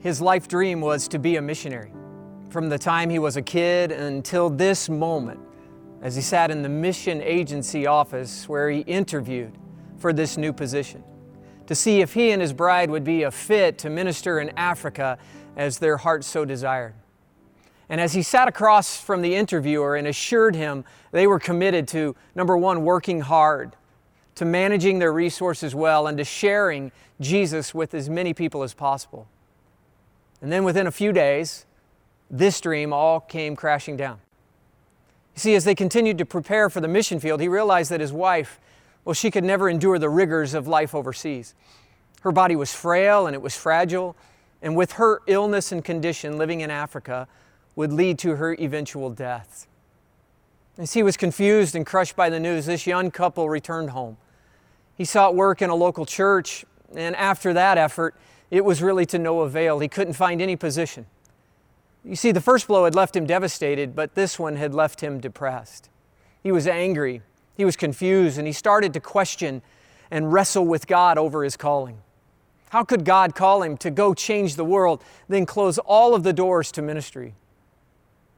His life dream was to be a missionary. From the time he was a kid until this moment, as he sat in the mission agency office where he interviewed for this new position to see if he and his bride would be a fit to minister in Africa as their hearts so desired. And as he sat across from the interviewer and assured him they were committed to, number one, working hard, to managing their resources well, and to sharing Jesus with as many people as possible. And then within a few days, this dream all came crashing down. You see, as they continued to prepare for the mission field, he realized that his wife, well, she could never endure the rigors of life overseas. Her body was frail and it was fragile, and with her illness and condition, living in Africa would lead to her eventual death. As he was confused and crushed by the news, this young couple returned home. He sought work in a local church, and after that effort, it was really to no avail. He couldn't find any position. You see, the first blow had left him devastated, but this one had left him depressed. He was angry, he was confused, and he started to question and wrestle with God over his calling. How could God call him to go change the world, then close all of the doors to ministry?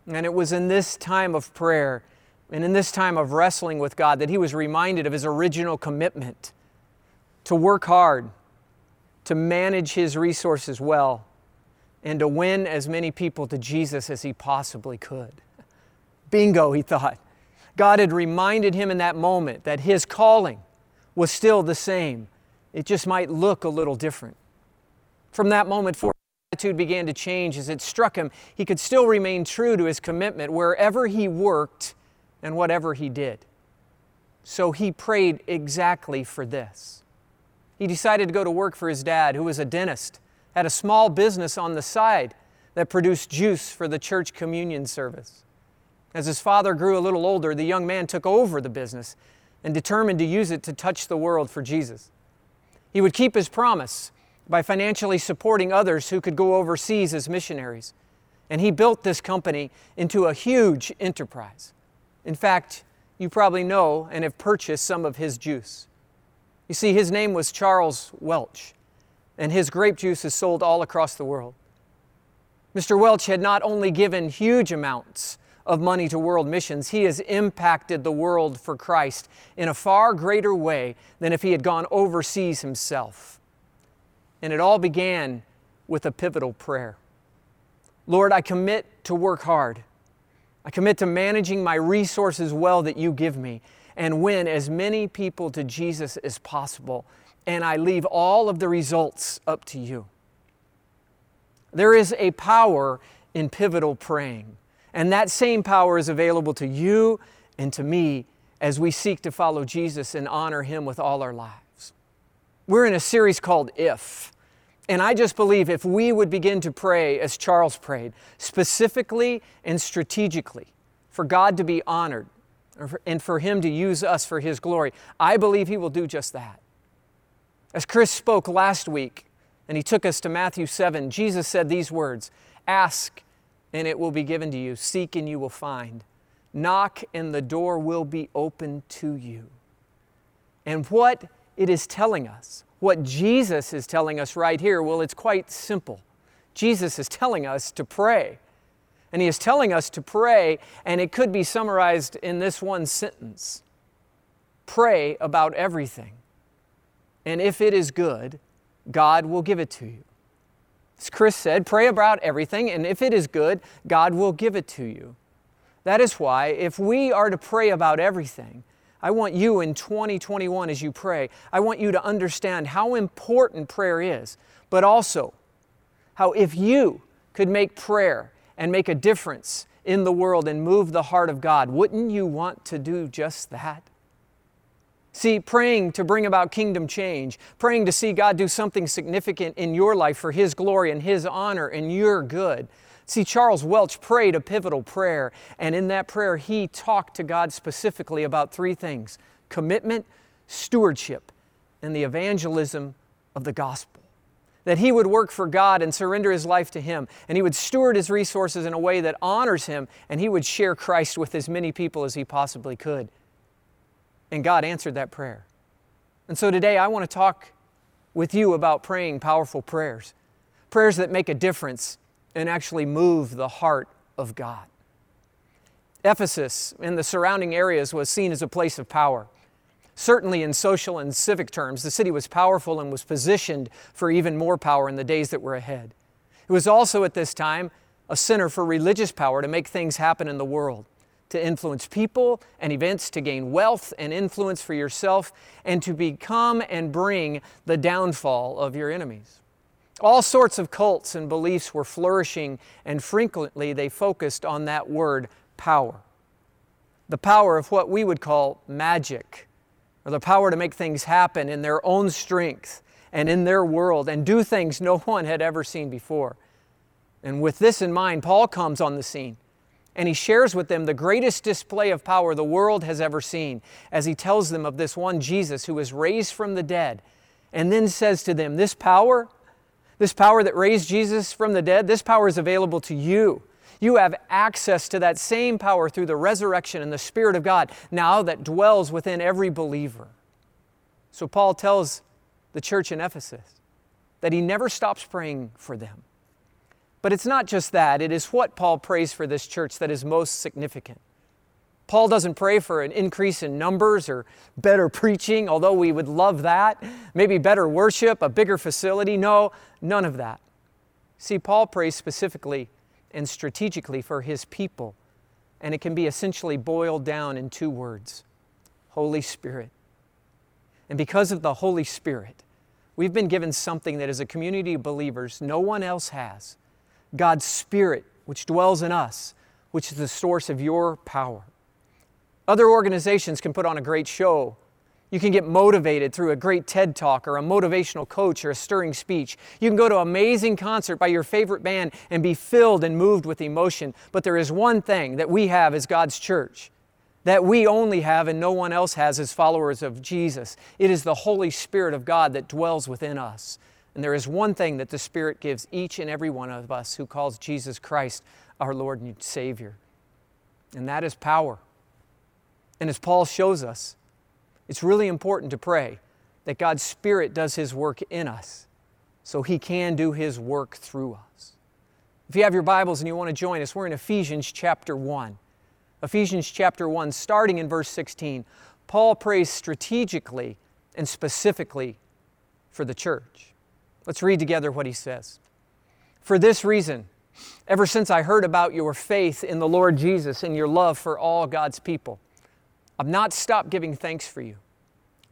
And it was in this time of prayer and in this time of wrestling with God that he was reminded of his original commitment to work hard, to manage his resources well, and to win as many people to Jesus as he possibly could. Bingo, he thought. God had reminded him in that moment that his calling was still the same. It just might look a little different. From that moment forward, his attitude began to change as it struck him he could still remain true to his commitment wherever he worked and whatever he did. So he prayed exactly for this. He decided to go to work for his dad, who was a dentist, had a small business on the side that produced juice for the church communion service. As his father grew a little older, the young man took over the business and determined to use it to touch the world for Jesus. He would keep his promise by financially supporting others who could go overseas as missionaries. And he built this company into a huge enterprise. In fact, you probably know and have purchased some of his juice. You see, his name was Charles Welch, and his grape juice is sold all across the world. Mr. Welch had not only given huge amounts of money to world missions, he has impacted the world for Christ in a far greater way than if he had gone overseas himself. And it all began with a pivotal prayer Lord, I commit to work hard. I commit to managing my resources well that you give me and win as many people to Jesus as possible. And I leave all of the results up to you. There is a power in pivotal praying, and that same power is available to you and to me as we seek to follow Jesus and honor Him with all our lives. We're in a series called If. And I just believe if we would begin to pray as Charles prayed, specifically and strategically, for God to be honored and for Him to use us for His glory, I believe He will do just that. As Chris spoke last week, and he took us to Matthew 7, Jesus said these words Ask, and it will be given to you. Seek, and you will find. Knock, and the door will be opened to you. And what it is telling us, what Jesus is telling us right here, well, it's quite simple. Jesus is telling us to pray. And he is telling us to pray, and it could be summarized in this one sentence Pray about everything. And if it is good, God will give it to you. As Chris said, pray about everything, and if it is good, God will give it to you. That is why, if we are to pray about everything, I want you in 2021 as you pray, I want you to understand how important prayer is, but also how if you could make prayer and make a difference in the world and move the heart of God, wouldn't you want to do just that? See, praying to bring about kingdom change, praying to see God do something significant in your life for His glory and His honor and your good See, Charles Welch prayed a pivotal prayer, and in that prayer, he talked to God specifically about three things commitment, stewardship, and the evangelism of the gospel. That he would work for God and surrender his life to Him, and he would steward his resources in a way that honors Him, and he would share Christ with as many people as he possibly could. And God answered that prayer. And so today I want to talk with you about praying powerful prayers prayers that make a difference and actually move the heart of God. Ephesus and the surrounding areas was seen as a place of power. Certainly, in social and civic terms, the city was powerful and was positioned for even more power in the days that were ahead. It was also at this time a center for religious power to make things happen in the world, to influence people and events, to gain wealth and influence for yourself, and to become and bring the downfall of your enemies. All sorts of cults and beliefs were flourishing, and frequently they focused on that word power. The power of what we would call magic or the power to make things happen in their own strength and in their world and do things no one had ever seen before. And with this in mind, Paul comes on the scene and he shares with them the greatest display of power the world has ever seen as he tells them of this one Jesus who was raised from the dead and then says to them, This power, this power that raised Jesus from the dead, this power is available to you. You have access to that same power through the resurrection and the Spirit of God now that dwells within every believer. So Paul tells the church in Ephesus that he never stops praying for them. But it's not just that, it is what Paul prays for this church that is most significant. Paul doesn't pray for an increase in numbers or better preaching, although we would love that. Maybe better worship, a bigger facility. No, none of that. See, Paul prays specifically and strategically for His people. And it can be essentially boiled down in two words Holy Spirit. And because of the Holy Spirit, we've been given something that as a community of believers no one else has God's Spirit, which dwells in us, which is the source of your power. Other organizations can put on a great show you can get motivated through a great TED talk or a motivational coach or a stirring speech. You can go to an amazing concert by your favorite band and be filled and moved with emotion. But there is one thing that we have as God's church that we only have and no one else has as followers of Jesus. It is the Holy Spirit of God that dwells within us. And there is one thing that the Spirit gives each and every one of us who calls Jesus Christ our Lord and Savior, and that is power. And as Paul shows us, it's really important to pray that God's Spirit does His work in us so He can do His work through us. If you have your Bibles and you want to join us, we're in Ephesians chapter 1. Ephesians chapter 1, starting in verse 16, Paul prays strategically and specifically for the church. Let's read together what he says. For this reason, ever since I heard about your faith in the Lord Jesus and your love for all God's people, I've not stopped giving thanks for you,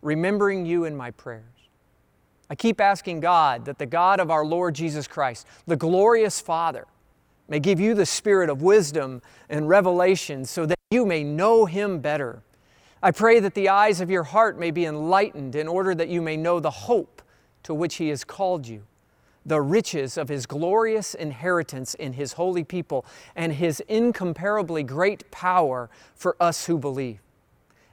remembering you in my prayers. I keep asking God that the God of our Lord Jesus Christ, the glorious Father, may give you the spirit of wisdom and revelation so that you may know Him better. I pray that the eyes of your heart may be enlightened in order that you may know the hope to which He has called you, the riches of His glorious inheritance in His holy people, and His incomparably great power for us who believe.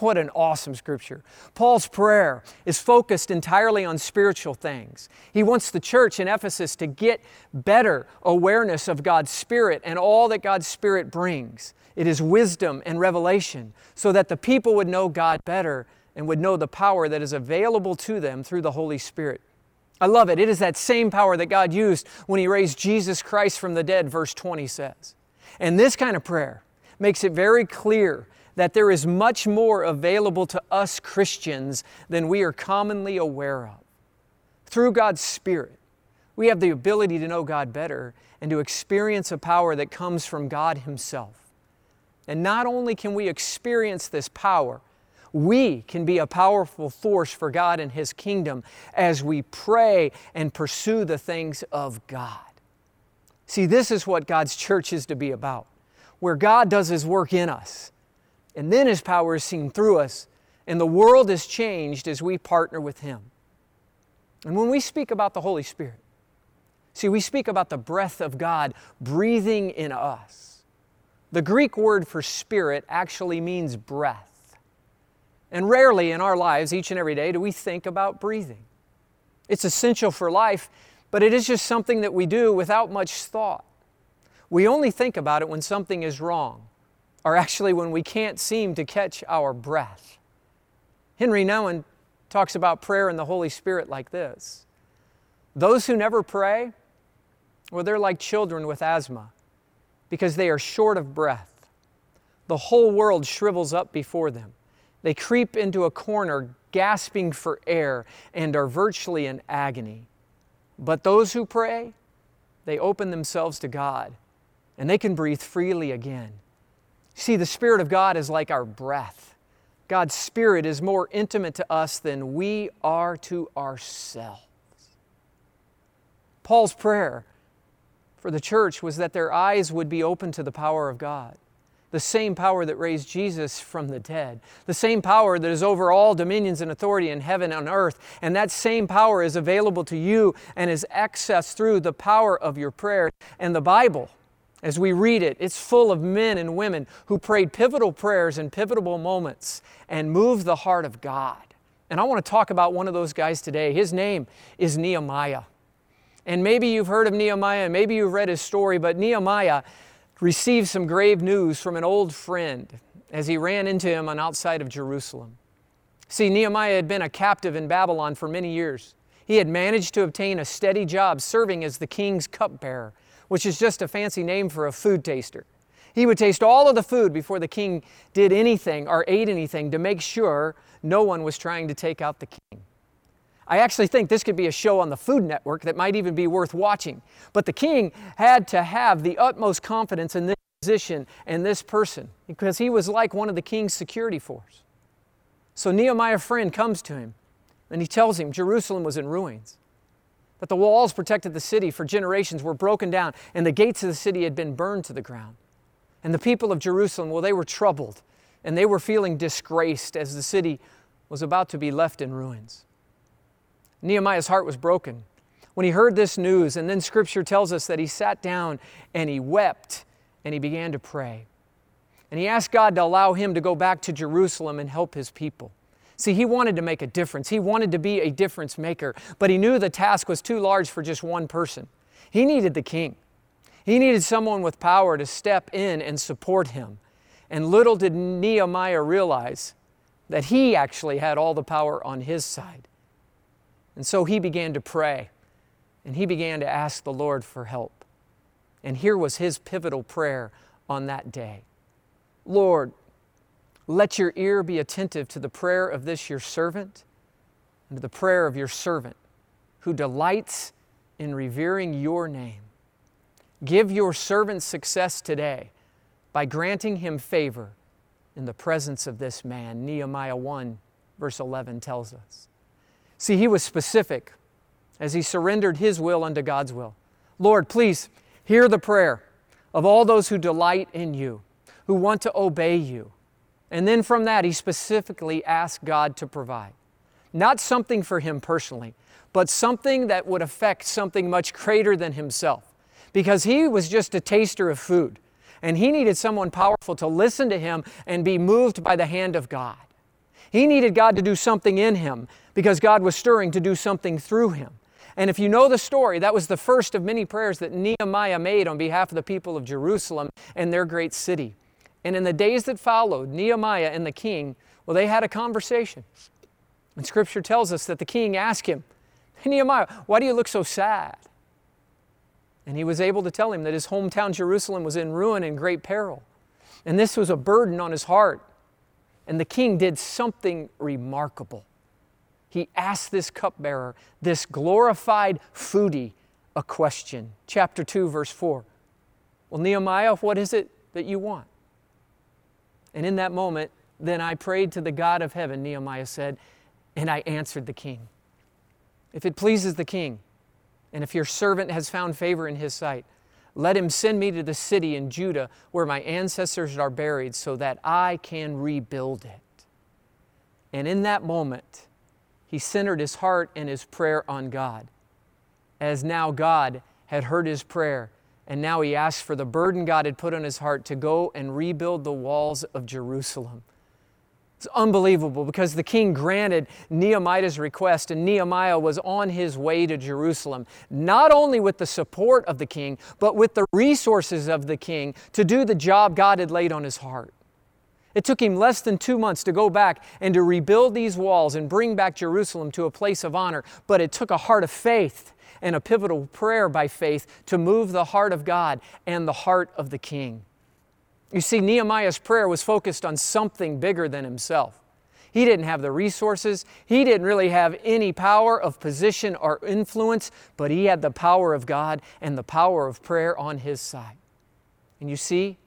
What an awesome scripture. Paul's prayer is focused entirely on spiritual things. He wants the church in Ephesus to get better awareness of God's Spirit and all that God's Spirit brings. It is wisdom and revelation so that the people would know God better and would know the power that is available to them through the Holy Spirit. I love it. It is that same power that God used when He raised Jesus Christ from the dead, verse 20 says. And this kind of prayer makes it very clear that there is much more available to us Christians than we are commonly aware of. Through God's Spirit, we have the ability to know God better and to experience a power that comes from God Himself. And not only can we experience this power, we can be a powerful force for God and His kingdom as we pray and pursue the things of God. See, this is what God's church is to be about, where God does His work in us and then His power is seen through us, and the world is changed as we partner with Him. And when we speak about the Holy Spirit, see, we speak about the breath of God breathing in us. The Greek word for spirit actually means breath. And rarely in our lives, each and every day, do we think about breathing. It's essential for life, but it is just something that we do without much thought. We only think about it when something is wrong, or actually when we can't seem to catch our breath. Henry Nouwen talks about prayer and the Holy Spirit like this Those who never pray, well, they're like children with asthma because they are short of breath. The whole world shrivels up before them. They creep into a corner, gasping for air, and are virtually in agony. But those who pray, they open themselves to God, and they can breathe freely again. See, the Spirit of God is like our breath. God's Spirit is more intimate to us than we are to ourselves. Paul's prayer for the church was that their eyes would be open to the power of God. The same power that raised Jesus from the dead, the same power that is over all dominions and authority in heaven and earth. And that same power is available to you and is accessed through the power of your prayer. And the Bible, as we read it, it's full of men and women who prayed pivotal prayers in pivotal moments and moved the heart of God. And I want to talk about one of those guys today. His name is Nehemiah. And maybe you've heard of Nehemiah, and maybe you've read his story, but Nehemiah received some grave news from an old friend as he ran into him on outside of Jerusalem. See, Nehemiah had been a captive in Babylon for many years. He had managed to obtain a steady job serving as the king's cupbearer, which is just a fancy name for a food taster. He would taste all of the food before the king did anything or ate anything to make sure no one was trying to take out the king. I actually think this could be a show on the Food Network that might even be worth watching. But the king had to have the utmost confidence in this position and this person because he was like one of the king's security force. So Nehemiah friend comes to him and he tells him Jerusalem was in ruins. That the walls protected the city for generations were broken down and the gates of the city had been burned to the ground. And the people of Jerusalem, well, they were troubled and they were feeling disgraced as the city was about to be left in ruins. Nehemiah's heart was broken when he heard this news, and then scripture tells us that he sat down and he wept and he began to pray. And he asked God to allow him to go back to Jerusalem and help his people. See, he wanted to make a difference. He wanted to be a difference maker, but he knew the task was too large for just one person. He needed the king. He needed someone with power to step in and support him. And little did Nehemiah realize that he actually had all the power on his side. And so he began to pray and he began to ask the Lord for help. And here was his pivotal prayer on that day Lord, let your ear be attentive to the prayer of this your servant and to the prayer of your servant who delights in revering your name. Give your servant success today by granting him favor in the presence of this man. Nehemiah 1, verse 11 tells us. See, he was specific as he surrendered his will unto God's will. Lord, please hear the prayer of all those who delight in you, who want to obey you. And then from that, he specifically asked God to provide. Not something for him personally, but something that would affect something much greater than himself. Because he was just a taster of food, and he needed someone powerful to listen to him and be moved by the hand of God. He needed God to do something in him because God was stirring to do something through him. And if you know the story, that was the first of many prayers that Nehemiah made on behalf of the people of Jerusalem and their great city. And in the days that followed, Nehemiah and the king, well, they had a conversation. And scripture tells us that the king asked him, Nehemiah, why do you look so sad? And he was able to tell him that his hometown Jerusalem was in ruin and great peril. And this was a burden on his heart. And the king did something remarkable. He asked this cupbearer, this glorified foodie, a question. Chapter 2, verse 4. Well, Nehemiah, what is it that you want? And in that moment, then I prayed to the God of heaven, Nehemiah said, and I answered the king. If it pleases the king, and if your servant has found favor in his sight, let him send me to the city in Judah where my ancestors are buried so that I can rebuild it. And in that moment, he centered his heart and his prayer on God. As now God had heard his prayer, and now he asked for the burden God had put on his heart to go and rebuild the walls of Jerusalem. It's unbelievable because the king granted Nehemiah's request, and Nehemiah was on his way to Jerusalem, not only with the support of the king, but with the resources of the king to do the job God had laid on his heart. It took him less than two months to go back and to rebuild these walls and bring back Jerusalem to a place of honor, but it took a heart of faith and a pivotal prayer by faith to move the heart of God and the heart of the king. You see, Nehemiah's prayer was focused on something bigger than himself. He didn't have the resources, he didn't really have any power of position or influence, but he had the power of God and the power of prayer on his side. And you see,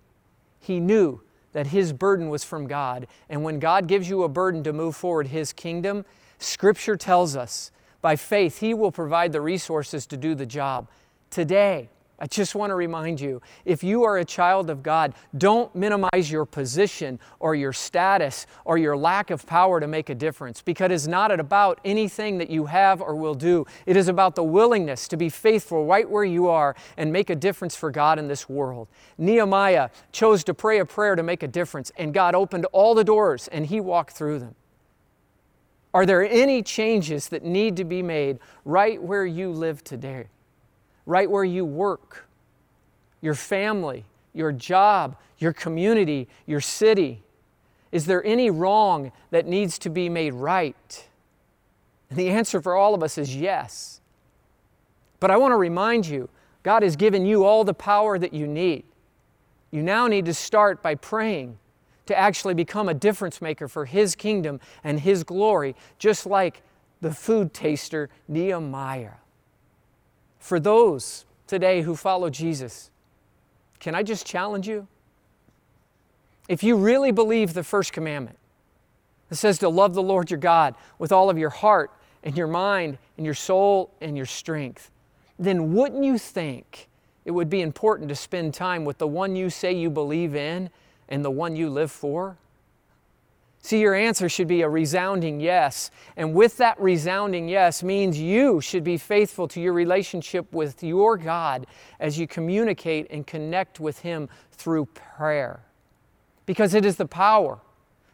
he knew that his burden was from God. And when God gives you a burden to move forward his kingdom, Scripture tells us by faith, he will provide the resources to do the job. Today, I just want to remind you if you are a child of God, don't minimize your position or your status or your lack of power to make a difference because it's not about anything that you have or will do. It is about the willingness to be faithful right where you are and make a difference for God in this world. Nehemiah chose to pray a prayer to make a difference, and God opened all the doors and he walked through them. Are there any changes that need to be made right where you live today? right where you work, your family, your job, your community, your city? Is there any wrong that needs to be made right? And the answer for all of us is yes. But I want to remind you God has given you all the power that you need. You now need to start by praying to actually become a difference maker for His kingdom and His glory, just like the food taster Nehemiah. For those today who follow Jesus, can I just challenge you? If you really believe the first commandment, it says to love the Lord your God with all of your heart and your mind and your soul and your strength, then wouldn't you think it would be important to spend time with the one you say you believe in and the one you live for? See, your answer should be a resounding yes. And with that resounding yes means you should be faithful to your relationship with your God as you communicate and connect with Him through prayer. Because it is the power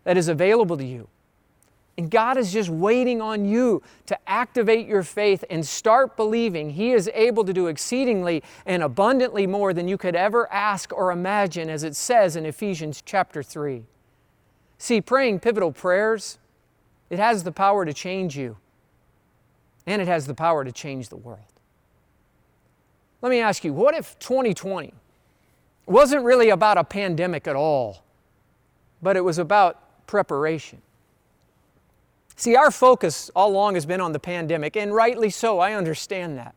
that is available to you. And God is just waiting on you to activate your faith and start believing He is able to do exceedingly and abundantly more than you could ever ask or imagine, as it says in Ephesians chapter 3. See, praying pivotal prayers, it has the power to change you, and it has the power to change the world. Let me ask you, what if 2020 wasn't really about a pandemic at all, but it was about preparation? See, our focus all along has been on the pandemic, and rightly so, I understand that.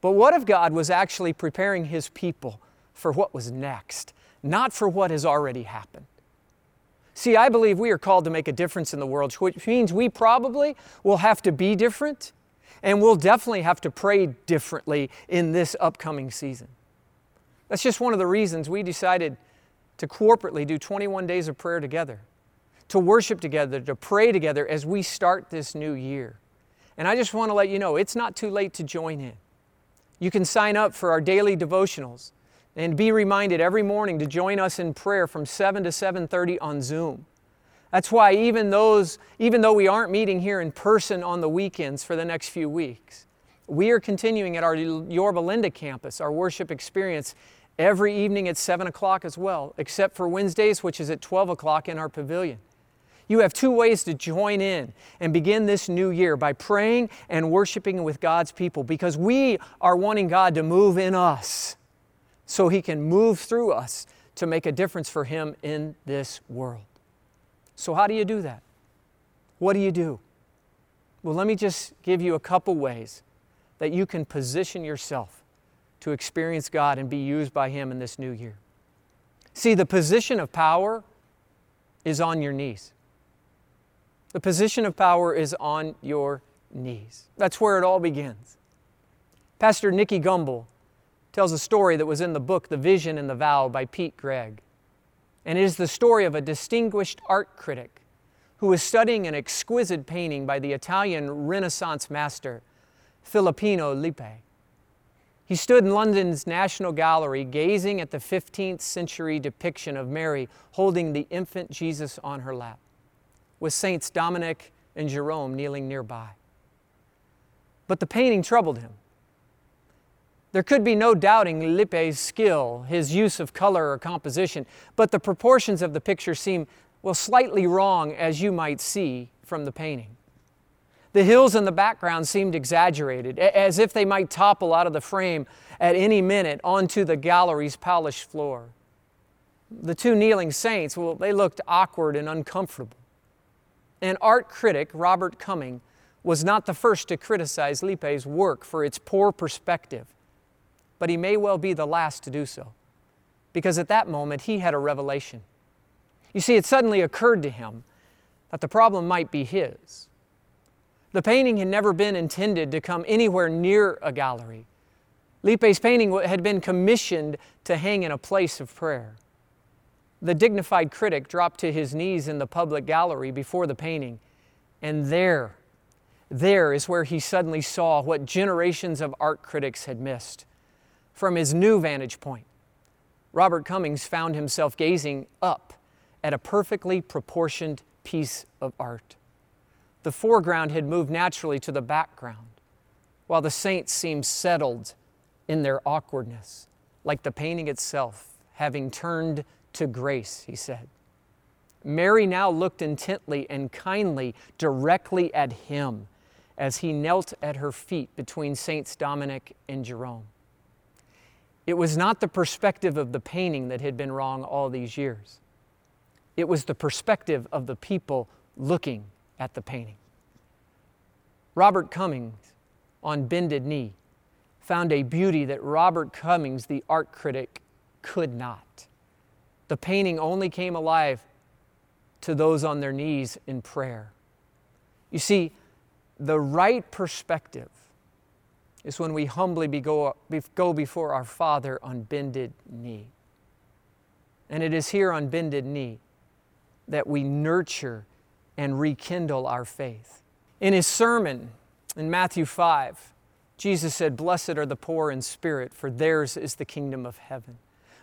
But what if God was actually preparing His people for what was next, not for what has already happened? See, I believe we are called to make a difference in the world, which means we probably will have to be different and we'll definitely have to pray differently in this upcoming season. That's just one of the reasons we decided to corporately do 21 days of prayer together, to worship together, to pray together as we start this new year. And I just want to let you know it's not too late to join in. You can sign up for our daily devotionals and be reminded every morning to join us in prayer from 7 to 7:30 on Zoom. That's why even those even though we aren't meeting here in person on the weekends for the next few weeks, we are continuing at our Yorba Linda campus, our worship experience every evening at 7 o'clock as well, except for Wednesdays, which is at 12 o'clock in our pavilion. You have two ways to join in and begin this new year by praying and worshiping with God's people because we are wanting God to move in us so He can move through us to make a difference for Him in this world. So, how do you do that? What do you do? Well, let me just give you a couple ways that you can position yourself to experience God and be used by Him in this new year. See, the position of power is on your knees. The position of power is on your knees. That's where it all begins. Pastor Nicky Gumbel tells a story that was in the book The Vision and the Vow by Pete Greig. And it is the story of a distinguished art critic who was studying an exquisite painting by the Italian Renaissance master Filippino Lippi. He stood in London's National Gallery gazing at the 15th century depiction of Mary holding the infant Jesus on her lap. With Saints Dominic and Jerome kneeling nearby. But the painting troubled him. There could be no doubting Lippi's skill, his use of color or composition, but the proportions of the picture seem, well, slightly wrong, as you might see from the painting. The hills in the background seemed exaggerated, as if they might topple out of the frame at any minute onto the gallery's polished floor. The two kneeling saints, well, they looked awkward and uncomfortable. And art critic Robert Cumming was not the first to criticize Lippi's work for its poor perspective, but he may well be the last to do so, because at that moment he had a revelation. You see, it suddenly occurred to him that the problem might be his. The painting had never been intended to come anywhere near a gallery. Lippi's painting had been commissioned to hang in a place of prayer. The dignified critic dropped to his knees in the public gallery before the painting, and there, there is where he suddenly saw what generations of art critics had missed. From his new vantage point, Robert Cummings found himself gazing up at a perfectly proportioned piece of art. The foreground had moved naturally to the background, while the saints seemed settled in their awkwardness, like the painting itself, having turned to grace, he said. Mary now looked intently and kindly directly at him as he knelt at her feet between Saints Dominic and Jerome. It was not the perspective of the painting that had been wrong all these years. It was the perspective of the people looking at the painting. Robert Cummings, on bended knee, found a beauty that Robert Cummings, the art critic, could not. The painting only came alive to those on their knees in prayer. You see, the right perspective is when we humbly go, before our Father on bended knee. And it is here on bended knee that we nurture and rekindle our faith. In his sermon in Matthew 5, Jesus said, Blessed are the poor in spirit, for theirs is the kingdom of heaven.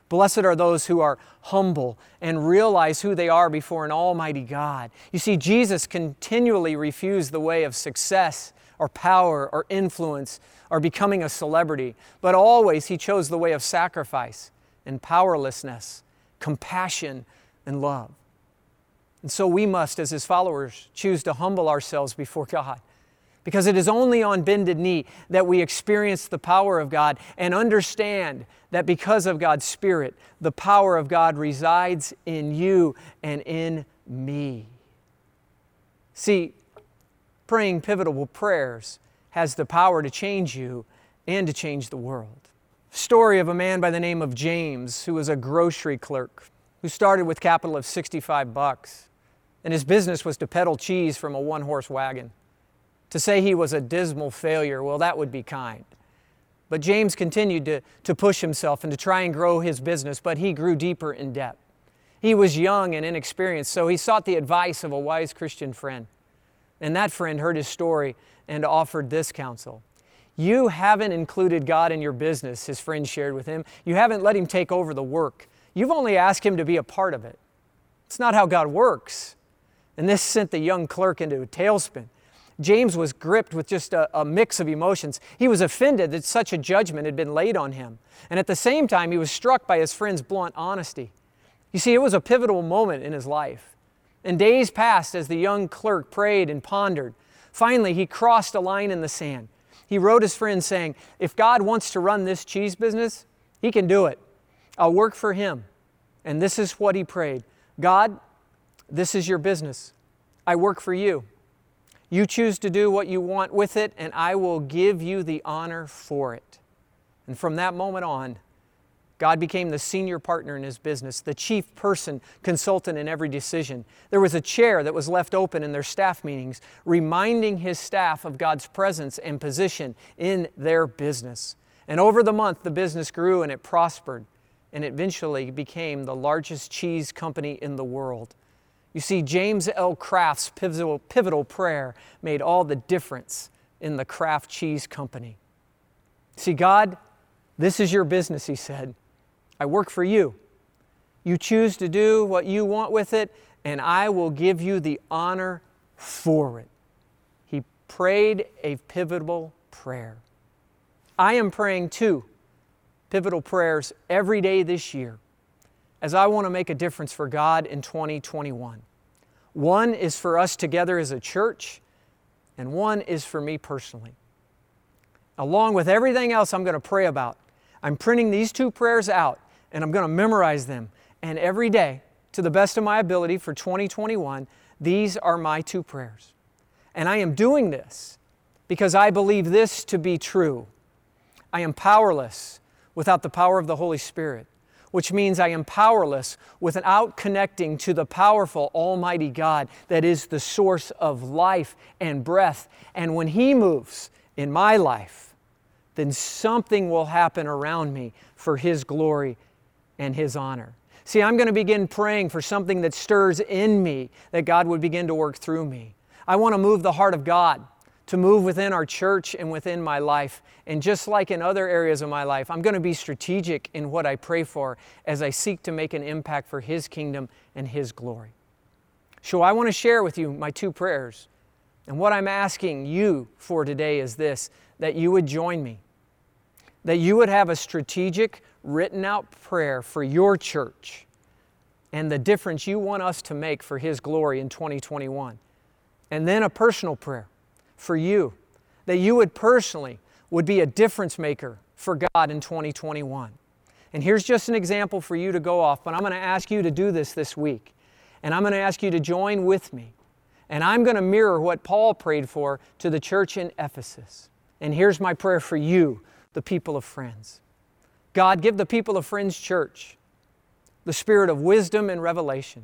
Blessed are those who are humble and realize who they are before an almighty God. You see, Jesus continually refused the way of success or power or influence or becoming a celebrity, but always he chose the way of sacrifice and powerlessness, compassion and love. And so we must, as his followers, choose to humble ourselves before God because it is only on bended knee that we experience the power of God and understand that because of God's Spirit, the power of God resides in you and in me. See, praying pivotal prayers has the power to change you and to change the world. Story of a man by the name of James who was a grocery clerk who started with capital of 65 bucks and his business was to peddle cheese from a one-horse wagon. To say he was a dismal failure, well, that would be kind. But James continued to, to push himself and to try and grow his business, but he grew deeper in debt. He was young and inexperienced, so he sought the advice of a wise Christian friend. And that friend heard his story and offered this counsel. You haven't included God in your business, his friend shared with him. You haven't let him take over the work. You've only asked him to be a part of it. It's not how God works. And this sent the young clerk into a tailspin. James was gripped with just a, a, mix of emotions. He was offended that such a judgment had been laid on him. And at the same time, he was struck by his friend's blunt honesty. You see, it was a pivotal moment in his life. And days passed as the young clerk prayed and pondered. Finally, he crossed a line in the sand. He wrote his friend saying, If God wants to run this cheese business, he can do it. I'll work for him. And this is what he prayed God, this is your business. I work for you. You choose to do what you want with it, and I will give you the honor for it. And from that moment on, God became the senior partner in his business, the chief person consultant in every decision. There was a chair that was left open in their staff meetings, reminding his staff of God's presence and position in their business. And over the month, the business grew and it prospered, and it eventually became the largest cheese company in the world. You see, James L. Kraft's pivotal, pivotal prayer made all the difference in the Kraft Cheese Company. See, God, this is your business, he said. I work for you. You choose to do what you want with it, and I will give you the honor for it. He prayed a pivotal prayer. I am praying two pivotal prayers every day this year as I want to make a difference for God in 2021. One is for us together as a church, and one is for me personally. Along with everything else I'm going to pray about, I'm printing these two prayers out and I'm going to memorize them. And every day, to the best of my ability for 2021, these are my two prayers. And I am doing this because I believe this to be true. I am powerless without the power of the Holy Spirit, which means I am powerless without connecting to the powerful Almighty God that is the source of life and breath. And when He moves in my life, then something will happen around me for His glory and His honor. See, I'm going to begin praying for something that stirs in me, that God would begin to work through me. I want to move the heart of God to move within our church and within my life. And just like in other areas of my life, I'm going to be strategic in what I pray for as I seek to make an impact for His kingdom and His glory. So I want to share with you my two prayers. And what I'm asking you for today is this that you would join me, that you would have a strategic, written out prayer for your church and the difference you want us to make for His glory in 2021. And then a personal prayer for you, that you would personally would be a difference maker for God in 2021. And here's just an example for you to go off, but I'm going to ask you to do this this week. And I'm going to ask you to join with me. And I'm going to mirror what Paul prayed for to the church in Ephesus. And here's my prayer for you, the people of Friends. God, give the people of Friends Church the spirit of wisdom and revelation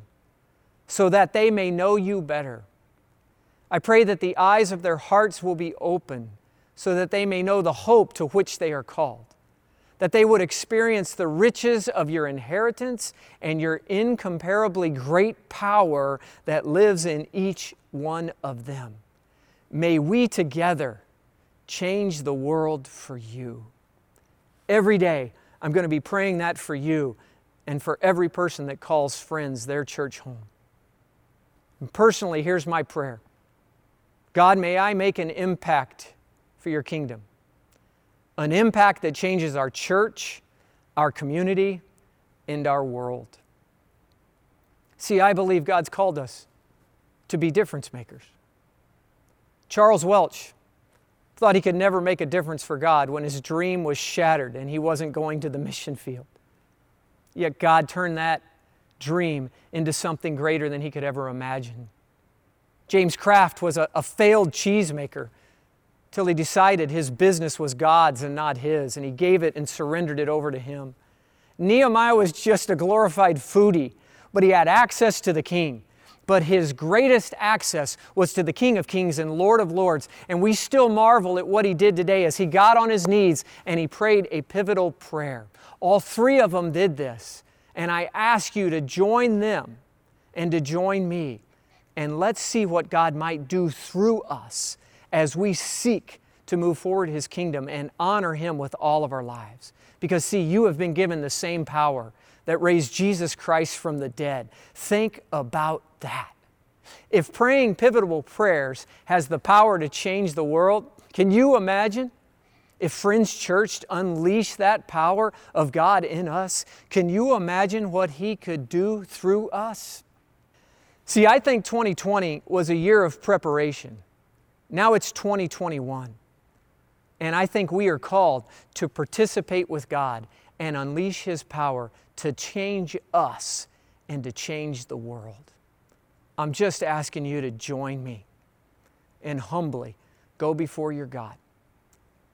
so that they may know you better. I pray that the eyes of their hearts will be open so that they may know the hope to which they are called, that they would experience the riches of your inheritance and your incomparably great power that lives in each one of them. May we together change the world for you. Every day, I'm going to be praying that for you and for every person that calls friends their church home. And personally, here's my prayer God, may I make an impact for your kingdom, an impact that changes our church, our community, and our world. See, I believe God's called us to be difference makers. Charles Welch thought he could never make a difference for God when his dream was shattered and he wasn't going to the mission field. Yet God turned that dream into something greater than he could ever imagine. James Kraft was a, a failed cheesemaker till he decided his business was God's and not his, and he gave it and surrendered it over to him. Nehemiah was just a glorified foodie, but he had access to the king but his greatest access was to the King of Kings and Lord of Lords. And we still marvel at what he did today as he got on his knees and he prayed a pivotal prayer. All three of them did this. And I ask you to join them and to join me. And let's see what God might do through us as we seek to move forward His kingdom and honor Him with all of our lives. Because, see, you have been given the same power that raised Jesus Christ from the dead. Think about that. If praying pivotal prayers has the power to change the world, can you imagine? If Friends Church unleashed that power of God in us, can you imagine what He could do through us? See, I think 2020 was a year of preparation. Now it's 2021. And I think we are called to participate with God and unleash His power to change us and to change the world. I'm just asking you to join me and humbly go before your God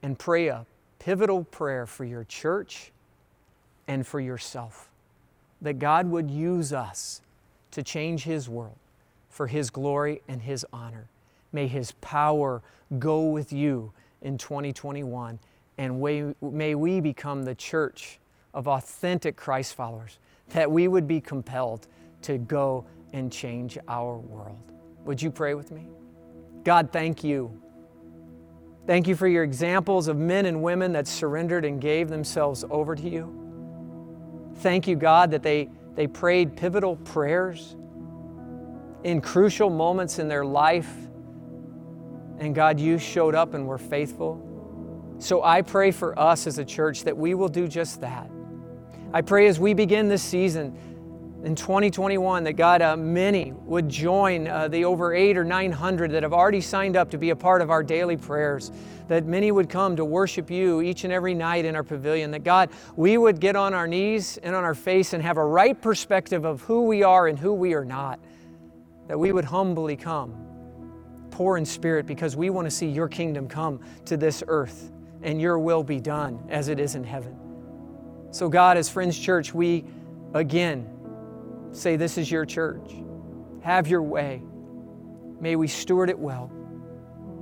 and pray a pivotal prayer for your church and for yourself. That God would use us to change His world for His glory and His honor. May His power go with you in 2021 and may we become the church of authentic Christ followers, that we would be compelled to go and change our world. Would you pray with me? God, thank you. Thank you for your examples of men and women that surrendered and gave themselves over to you. Thank you, God, that they, they prayed pivotal prayers. in crucial moments in their life. And God, you showed up and were faithful. So I pray for us as a church that we will do just that. I pray as we begin this season in 2021 that God, uh, many would join uh, the over eight or 900 that have already signed up to be a part of our daily prayers, that many would come to worship you each and every night in our pavilion, that God, we would get on our knees and on our face and have a right perspective of who we are and who we are not, that we would humbly come, poor in spirit, because we want to see your kingdom come to this earth and your will be done as it is in heaven. So, God, as Friends Church, we again say, This is your church. Have your way. May we steward it well.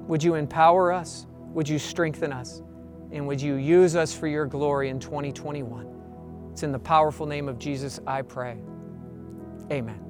Would you empower us? Would you strengthen us? And would you use us for your glory in 2021? It's in the powerful name of Jesus I pray. Amen.